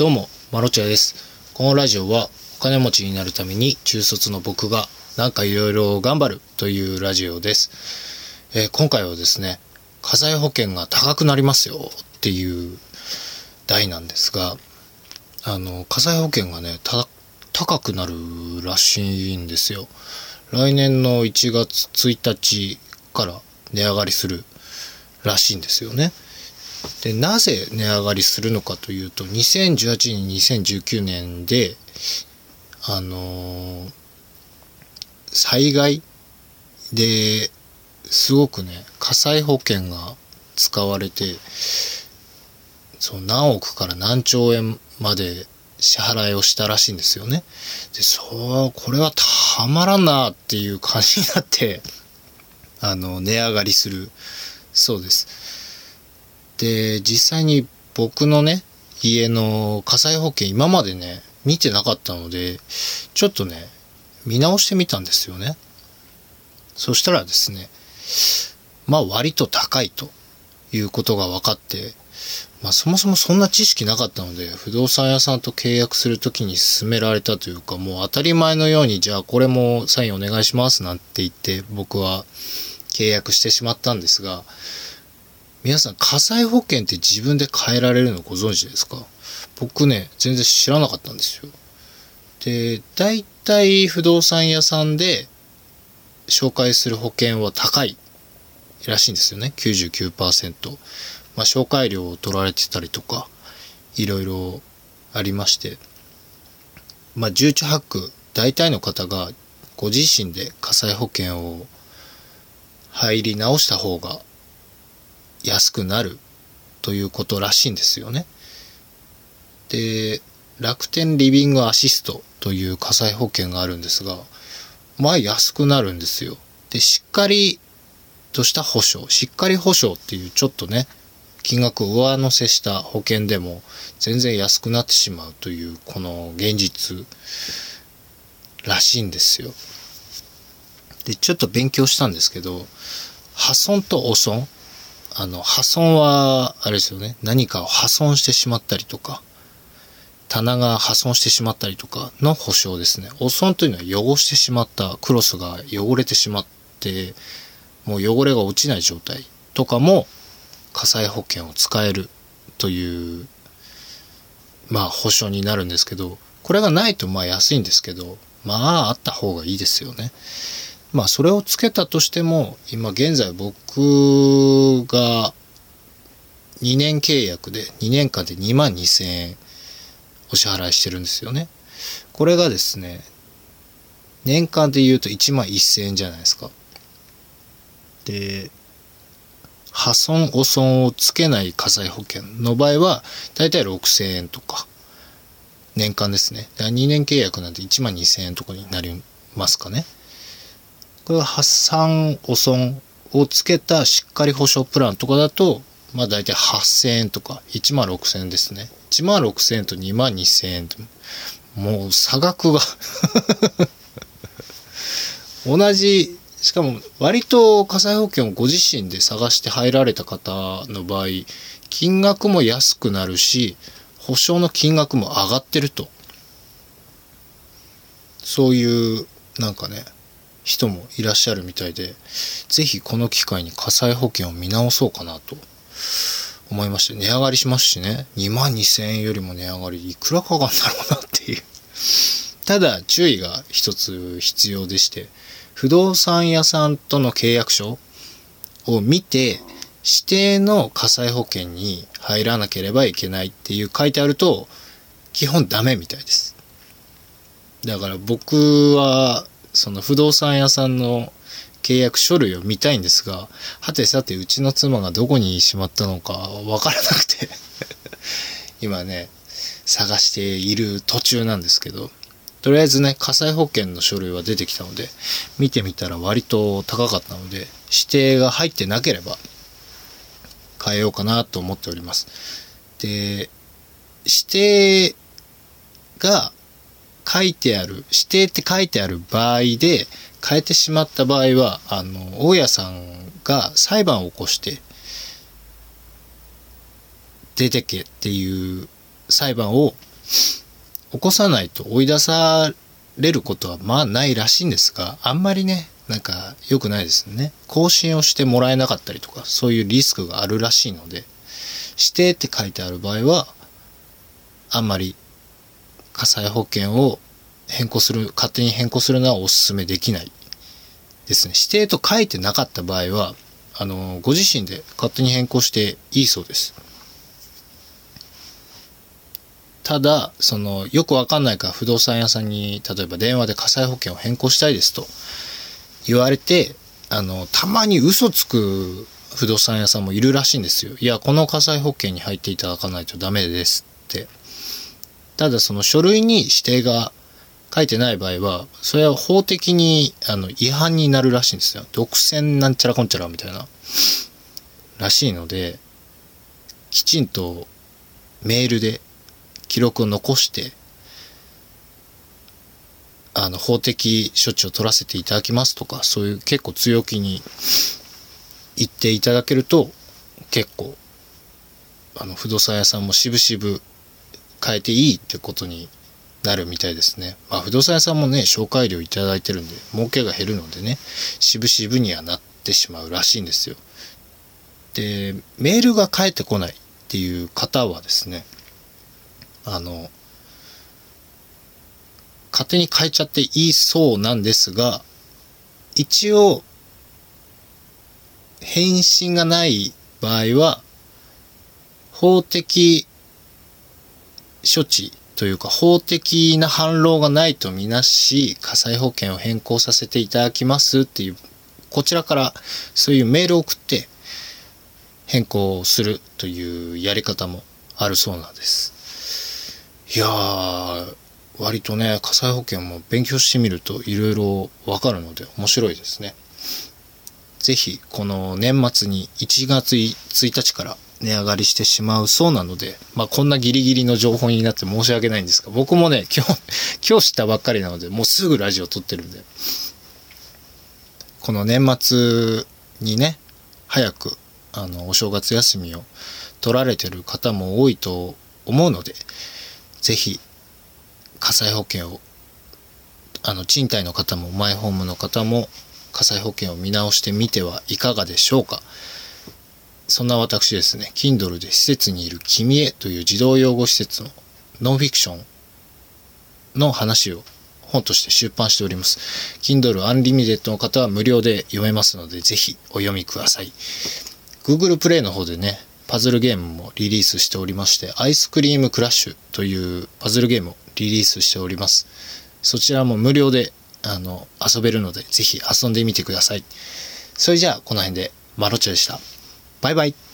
どうも、マロチャです。このラジオはお金持ちになるために中卒の僕がなんかいろいろ頑張るというラジオです。えー今回はですね、火災保険が高くなりますよっていう題なんですが、あの、火災保険がね、高くなるらしいんですよ。来年の1月1日から値上がりするらしいんですよね。で、なぜ値上がりするのかというと、2018年、2019年で、あのー災害ですごくね、火災保険が使われて、そう何億から何兆円まで支払いをしたらしいんですよね。で、そう、これはたまらんなっていう感じになって、あの、値上がりするそうです。で、実際に僕のね、家の火災保険今までね、見てなかったので、ちょっとね、見直してみたんですよね。そしたらですね、まあ割と高いということが分かって、まあそもそもそんな知識なかったので、不動産屋さんと契約するときに勧められたというか、もう当たり前のように、じゃあこれもサインお願いしますなんて言って僕は契約してしまったんですが、皆さん火災保険って自分で変えられるのご存知ですか？僕ね、全然知らなかったんですよ。で、大体不動産屋さんで紹介する保険は高いらしいんですよね。99%。まあ、紹介料を取られてたりとか、いろいろありまして。まあ、重中八九、大体の方がご自身で火災保険を入り直した方が安くなるということらしいんですよね。で、楽天リビングアシストという火災保険があるんですが、まあ安くなるんですよ。で、しっかりとした保証、しっかり保証っていうちょっとね、金額上乗せした保険でも全然安くなってしまうというこの現実らしいんですよ。で、ちょっと勉強したんですけど、破損と汚損あの、破損は、あれですよね、何かを破損してしまったりとか、棚が破損してしまったりとかの保証ですね。汚損というのは汚してしまった、クロスが汚れてしまって、もう汚れが落ちない状態とかも火災保険を使えるという、まあ保証になるんですけど、これがないとまあ安いんですけど、まああった方がいいですよね。まあそれをつけたとしても、今現在僕が2年契約で2年間で2万2000円お支払いしてるんですよね。これがですね、年間で言うと1万1000円じゃないですか。で、破損、汚損をつけない火災保険の場合は、だいたい6000円とか、年間ですね。だから2年契約なんで1万2000円とかになりますかね。これは破産、汚損をつけたしっかり保証プランとかだと、まあ大体8000円とか1万6000円ですね。1万6000円と2万2000円と、もう差額が 同じ、しかも割と火災保険をご自身で探して入られた方の場合、金額も安くなるし、保証の金額も上がってると。そういう、なんかね、人もいらっしゃるみたいで、ぜひこの機会に火災保険を見直そうかなと思いまして、値上がりしますしね、2万2000円よりも値上がりいくらかかるんだろうなっていう。ただ注意が一つ必要でして、不動産屋さんとの契約書を見て、指定の火災保険に入らなければいけないっていう書いてあると、基本ダメみたいです。だから僕は、その不動産屋さんの契約書類を見たいんですが、はてさてうちの妻がどこにしまったのかわからなくて、今ね、探している途中なんですけど、とりあえずね、火災保険の書類は出てきたので、見てみたら割と高かったので、指定が入ってなければ変えようかなと思っております。で、指定が書いてある、指定って書いてある場合で、変えてしまった場合は、あの、大家さんが裁判を起こして、出てけっていう裁判を起こさないと追い出されることはまあないらしいんですが、あんまりね、なんか良くないですね。更新をしてもらえなかったりとか、そういうリスクがあるらしいので、指定って書いてある場合は、あんまり火災保険を変更する、勝手に変更するのはお勧めできないですね。指定と書いてなかった場合は、あの、ご自身で勝手に変更していいそうです。ただ、その、よくわかんないから不動産屋さんに、例えば電話で火災保険を変更したいですと言われて、あの、たまに嘘つく不動産屋さんもいるらしいんですよ。いや、この火災保険に入っていただかないとダメですって。ただその書類に指定が書いてない場合は、それは法的にあの違反になるらしいんですよ。独占なんちゃらこんちゃらみたいな。らしいので、きちんとメールで記録を残して、あの、法的処置を取らせていただきますとか、そういう結構強気に言っていただけると、結構、あの、不動産屋さんもしぶしぶ変えていいってことになるみたいですね。まあ、不動産屋さんもね、紹介料いただいてるんで、儲けが減るのでね、しぶしぶにはなってしまうらしいんですよ。で、メールが返ってこないっていう方はですね、あの、勝手に変えちゃっていいそうなんですが、一応、返信がない場合は、法的処置というか法的な反論がないとみなし、火災保険を変更させていただきますっていう、こちらからそういうメールを送って変更するというやり方もあるそうなんです。いやー、割とね、火災保険も勉強してみるといろいろわかるので面白いですね。ぜひ、この年末に1月1日から値上がりしてしまうそうなので、まあこんなギリギリの情報になって申し訳ないんですが、僕もね、今日、今日知ったばっかりなので、もうすぐラジオ撮ってるんで、この年末にね、早く、あの、お正月休みを取られてる方も多いと思うので、ぜひ、火災保険を、あの、賃貸の方もマイホームの方も、火災保険を見直してみてはいかがでしょうか。そんな私ですね、Kindle で施設にいる君へという児童養護施設のノンフィクションの話を本として出版しております。Kindle Unlimited の方は無料で読めますので、ぜひお読みください。Google Play の方でね、パズルゲームもリリースしておりまして、アイスクリームクラッシュというパズルゲームをリリースしております。そちらも無料であの遊べるので、ぜひ遊んでみてください。それじゃあ、この辺でマロチョでした。バイバイ。